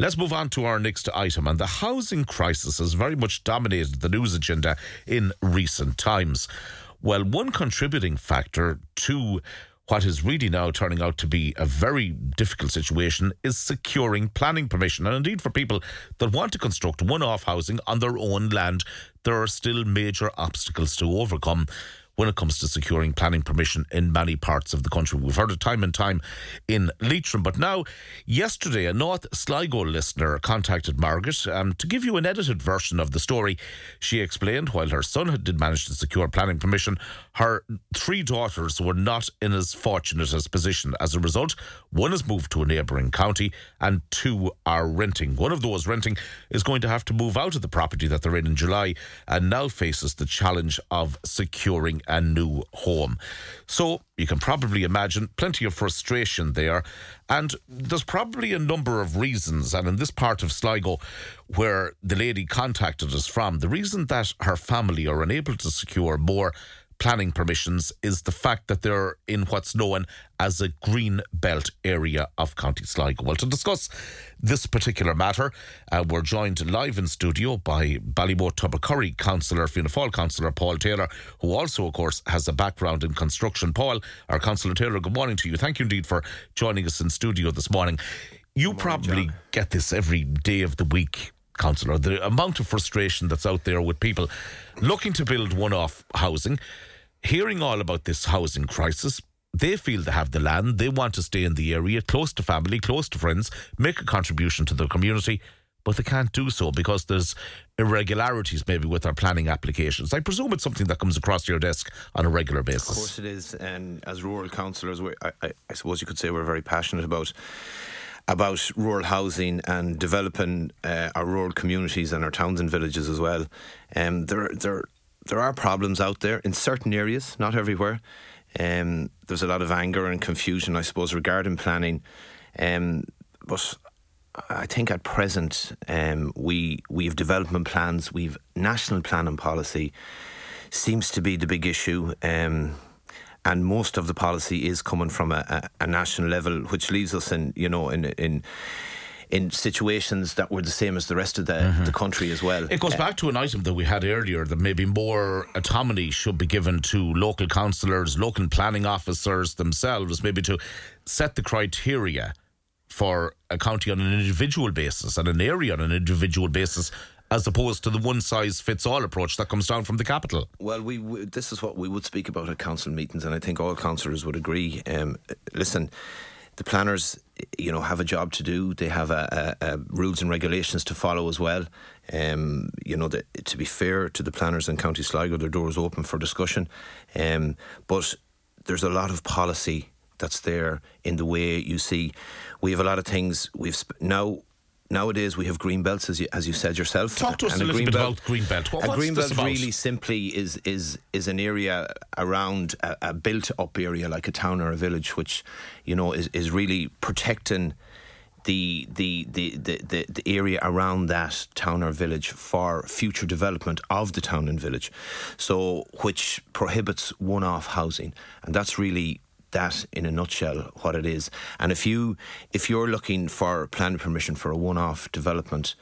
Let's move on to our next item. And the housing crisis has very much dominated the news agenda in recent times. Well, one contributing factor to what is really now turning out to be a very difficult situation is securing planning permission. And indeed, for people that want to construct one off housing on their own land, there are still major obstacles to overcome when it comes to securing planning permission in many parts of the country. We've heard it time and time in Leitrim. But now, yesterday, a North Sligo listener contacted Margaret um, to give you an edited version of the story. She explained while her son did manage to secure planning permission, her three daughters were not in as fortunate a position. As a result, one has moved to a neighbouring county and two are renting. One of those renting is going to have to move out of the property that they're in in July and now faces the challenge of securing a new home. So you can probably imagine plenty of frustration there. And there's probably a number of reasons. And in this part of Sligo, where the lady contacted us from, the reason that her family are unable to secure more planning permissions is the fact that they're in what's known as a green belt area of County Sligo. Well, to discuss this particular matter, uh, we're joined live in studio by Ballymote Tubbercurry councillor, Fianna Fáil councillor Paul Taylor, who also, of course, has a background in construction. Paul, our councillor Taylor, good morning to you. Thank you indeed for joining us in studio this morning. You morning, probably John. get this every day of the week councillor, the amount of frustration that's out there with people looking to build one off housing hearing all about this housing crisis, they feel they have the land, they want to stay in the area, close to family, close to friends, make a contribution to the community, but they can't do so because there's irregularities maybe with our planning applications. I presume it's something that comes across your desk on a regular basis. Of course it is, and as rural councillors, I, I, I suppose you could say we're very passionate about about rural housing and developing uh, our rural communities and our towns and villages as well. Um, there, there, there are problems out there in certain areas, not everywhere. Um, there's a lot of anger and confusion, I suppose, regarding planning. Um, but I think at present um, we we have development plans, we've national planning policy seems to be the big issue. Um, and most of the policy is coming from a, a, a, national level, which leaves us in, you know, in in in situations that were the same as the rest of the, mm-hmm. the country as well. It goes uh, back to an item that we had earlier that maybe more autonomy should be given to local councillors, local planning officers themselves, maybe to set the criteria for a county on an individual basis and an area on an individual basis as opposed to the one size fits all approach that comes down from the capital. Well, we, we, this is what we would speak about at council meetings, and I think all councillors would agree. Um, listen, the planners, you know, have a job to do. They have a, a, a rules and regulations to follow as well. Um, you know, the, to be fair to the planners in County Sligo, their doors open for discussion. Um, but there's a lot of policy that's there in the way you see. We have a lot of things. We've now nowadays we have green belts, as you, as you said yourself. Talk to us and a, little bit belt, about green belt. What, a green belt really simply is is is an area around a, a, built up area like a town or a village, which you know is is really protecting. The, the, the, the, the, the area around that town or village for future development of the town and village. So, which prohibits one off housing. And that's really that in a nutshell what it is. And if you if you're looking for planning permission for a one-off development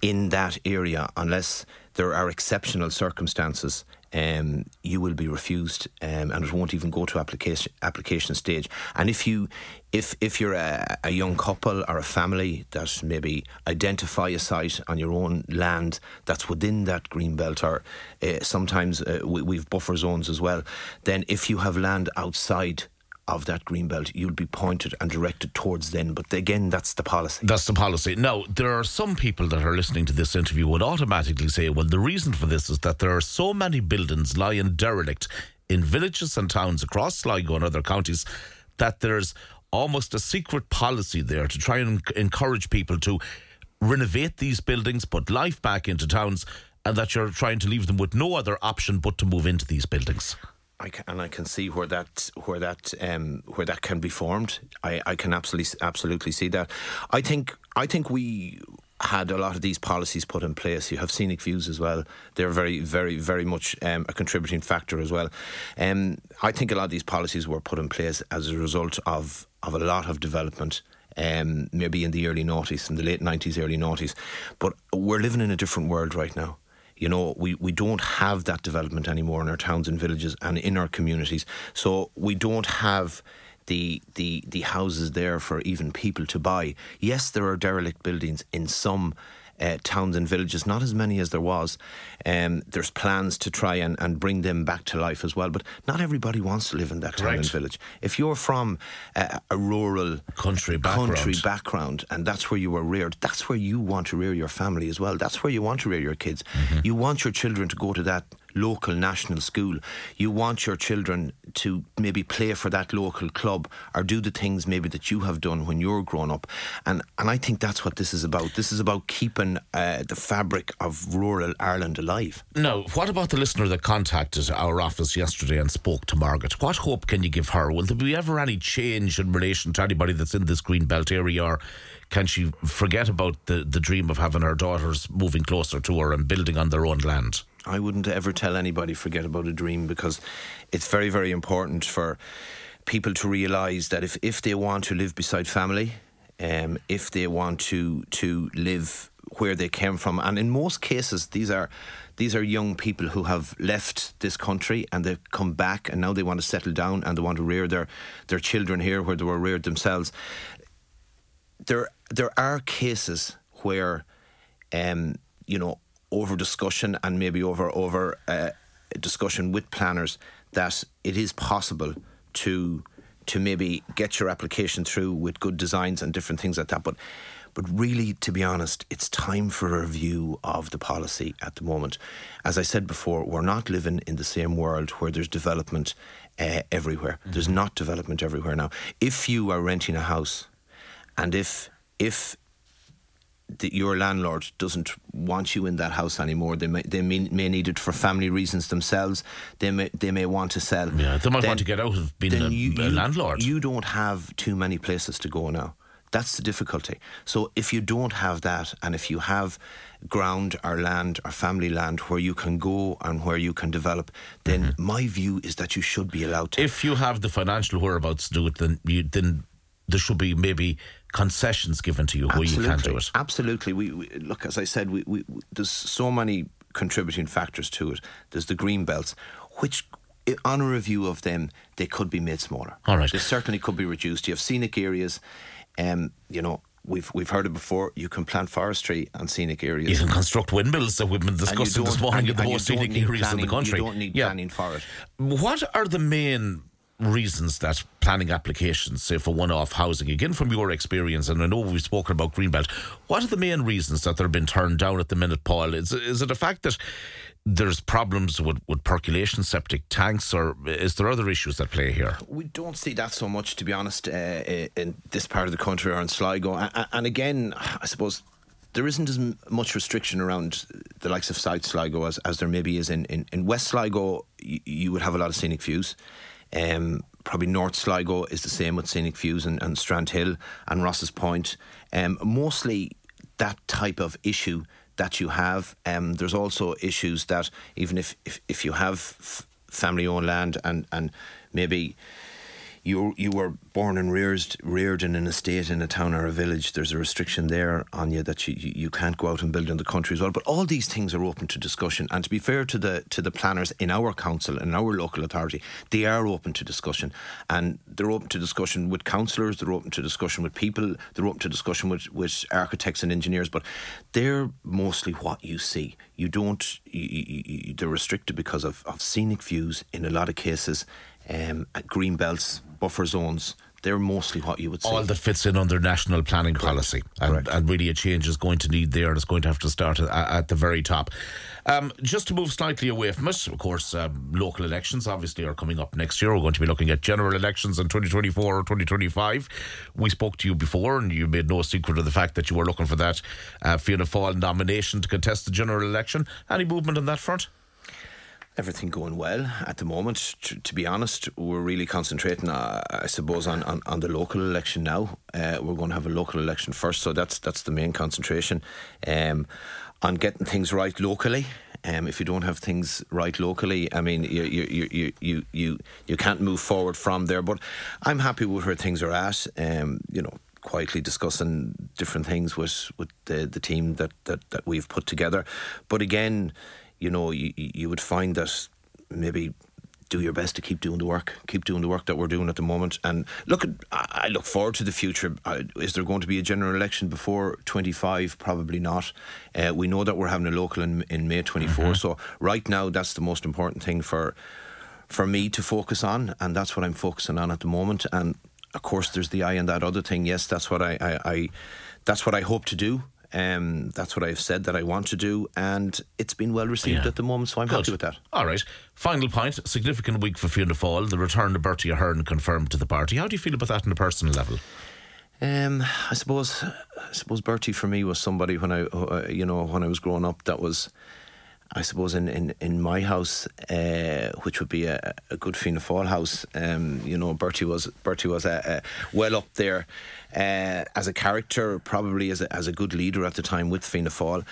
in that area, unless there are exceptional circumstances, um, you will be refused, um, and it won't even go to application application stage. And if you, if if you're a, a, young couple or a family that maybe identify a site on your own land that's within that green belt, or uh, sometimes uh, we, we've buffer zones as well, then if you have land outside of that green belt, you'll be pointed and directed towards then. But again, that's the policy. That's the policy. Now, there are some people that are listening to this interview would automatically say, well, the reason for this is that there are so many buildings lying derelict in villages and towns across Sligo and other counties that there's almost a secret policy there to try and encourage people to renovate these buildings, put life back into towns, and that you're trying to leave them with no other option but to move into these buildings. I can, and I can see where that where that um, where that can be formed. I, I can absolutely absolutely see that. I think I think we had a lot of these policies put in place. You have scenic views as well. They're very, very, very much um, a contributing factor as well. Um, I think a lot of these policies were put in place as a result of, of a lot of development um, maybe in the early noughties, in the late 90s, early noughties. But we're living in a different world right now. You know, we, we don't have that development anymore in our towns and villages and in our communities. So we don't have the the the houses there for even people to buy. Yes, there are derelict buildings in some uh, towns and villages, not as many as there was. Um, there's plans to try and, and bring them back to life as well, but not everybody wants to live in that town and village. If you're from uh, a rural country background. country background and that's where you were reared, that's where you want to rear your family as well. That's where you want to rear your kids. Mm-hmm. You want your children to go to that local national school. You want your children to maybe play for that local club or do the things maybe that you have done when you're grown up. And and I think that's what this is about. This is about keeping uh, the fabric of rural Ireland alive. Now, what about the listener that contacted our office yesterday and spoke to Margaret? What hope can you give her? Will there be ever any change in relation to anybody that's in this green belt area or can she forget about the, the dream of having her daughters moving closer to her and building on their own land? I wouldn't ever tell anybody forget about a dream because it's very, very important for people to realise that if, if they want to live beside family, um, if they want to to live where they came from, and in most cases these are these are young people who have left this country and they've come back and now they want to settle down and they want to rear their their children here where they were reared themselves. There there are cases where um, you know over discussion and maybe over over uh, discussion with planners that it is possible to to maybe get your application through with good designs and different things like that. But but really, to be honest, it's time for a review of the policy at the moment. As I said before, we're not living in the same world where there's development uh, everywhere. Mm-hmm. There's not development everywhere now. If you are renting a house, and if if that your landlord doesn't want you in that house anymore. They may they may, may need it for family reasons themselves. They may they may want to sell. Yeah, they might then, want to get out of being a, you, a landlord. You don't have too many places to go now. That's the difficulty. So if you don't have that, and if you have ground or land or family land where you can go and where you can develop, then mm-hmm. my view is that you should be allowed to. If you have the financial whereabouts to do it, then you then there should be maybe concessions given to you where you can't do it. Absolutely. We, we look, as I said, we, we, there's so many contributing factors to it. There's the green belts, which on a review of them, they could be made smaller. All right. They certainly could be reduced. You have scenic areas, um, you know, we've we've heard it before. You can plant forestry on scenic areas. You can construct windmills that we've been discussing this morning in the most scenic areas planning, in the country. You don't need yeah. planning for it. What are the main reasons that planning applications, say for one-off housing, again from your experience, and I know we've spoken about Greenbelt, what are the main reasons that they're being turned down at the minute, Paul? Is is it a fact that there's problems with, with percolation septic tanks, or is there other issues that play here? We don't see that so much, to be honest, uh, in this part of the country or in Sligo. And again, I suppose there isn't as much restriction around the likes of South Sligo as, as there maybe is in, in, in West Sligo. You would have a lot of scenic views. Um, probably North Sligo is the same with scenic views and, and Strandhill and Rosses Point. Um, mostly that type of issue that you have. Um, there's also issues that even if, if, if you have f- family owned land and, and maybe you you were born and reared reared in an estate in a town or a village, there's a restriction there on you that you, you can't go out and build in the country as well. But all these things are open to discussion. And to be fair to the to the planners in our council and our local authority, they are open to discussion. And they're open to discussion with councillors, they're open to discussion with people, they're open to discussion with, with architects and engineers, but they're mostly what you see. You don't you, you, they're restricted because of, of scenic views in a lot of cases um, green belts, buffer zones. They're mostly what you would say. All that fits in under national planning Correct. policy. And, and, really, a change is going to need there. And it's going to have to start at, at the very top. Um, just to move slightly away from it, of course, um, local elections obviously are coming up next year. We're going to be looking at general elections in 2024 or 2025. We spoke to you before, and you made no secret of the fact that you were looking for that uh, Fianna Fáil nomination to contest the general election. Any movement on that front? Everything going well at the moment. To, to be honest, we're really concentrating, uh, I suppose, on, on, on, the local election now. Uh, we're going to have a local election first, so that's that's the main concentration um, on getting things right locally. Um, if you don't have things right locally, I mean, you you, you, you, you, you can't move forward from there. But I'm happy with where things are at. Um, you know, quietly discussing different things with with the the team that that, that we've put together. But again, you know, you, you would find that maybe do your best to keep doing the work, keep doing the work that we're doing at the moment. And look, I look forward to the future. Is there going to be a general election before 25? Probably not. Uh, we know that we're having a local in, in May 24. Mm-hmm. So right now, that's the most important thing for for me to focus on, and that's what I'm focusing on at the moment. And of course, there's the eye and that other thing. Yes, that's what I, I, I that's what I hope to do. Um, that's what I've said that I want to do, and it's been well received yeah. at the moment, so I'm Good. happy with that. All right. Final point significant week for Fianna Fáil, the return of Bertie Ahern confirmed to the party. How do you feel about that on a personal level? Um, I suppose, I suppose Bertie for me was somebody when I, uh, you know, when I was growing up that was I suppose in, in, in my house, uh, which would be a, a good Fianna Fáil house, um, you know, Bertie was Bertie was a, a well up there uh, as a character, probably as a, as a good leader at the time with Fianna Fáil.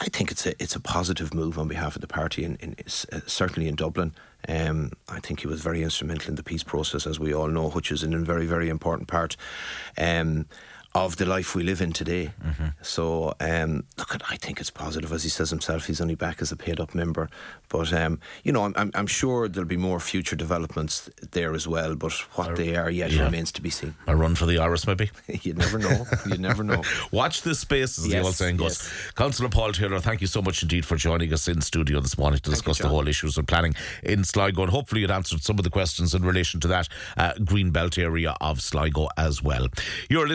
I think it's a it's a positive move on behalf of the party, in, in uh, certainly in Dublin. Um, I think he was very instrumental in the peace process, as we all know, which is a very very important part. Um, of the life we live in today. Mm-hmm. So, um, look, I think it's positive, as he says himself. He's only back as a paid up member, but um, you know, I'm, I'm, sure there'll be more future developments there as well. But what they are yet yeah. remains to be seen. A run for the Áras, maybe. you never know. You never know. Watch this space, as yes, the old saying goes. Yes. Councillor Paul Taylor, thank you so much indeed for joining us in studio this morning to discuss you, the whole issues of planning in Sligo, and hopefully it answered some of the questions in relation to that uh, green belt area of Sligo as well. You're listening.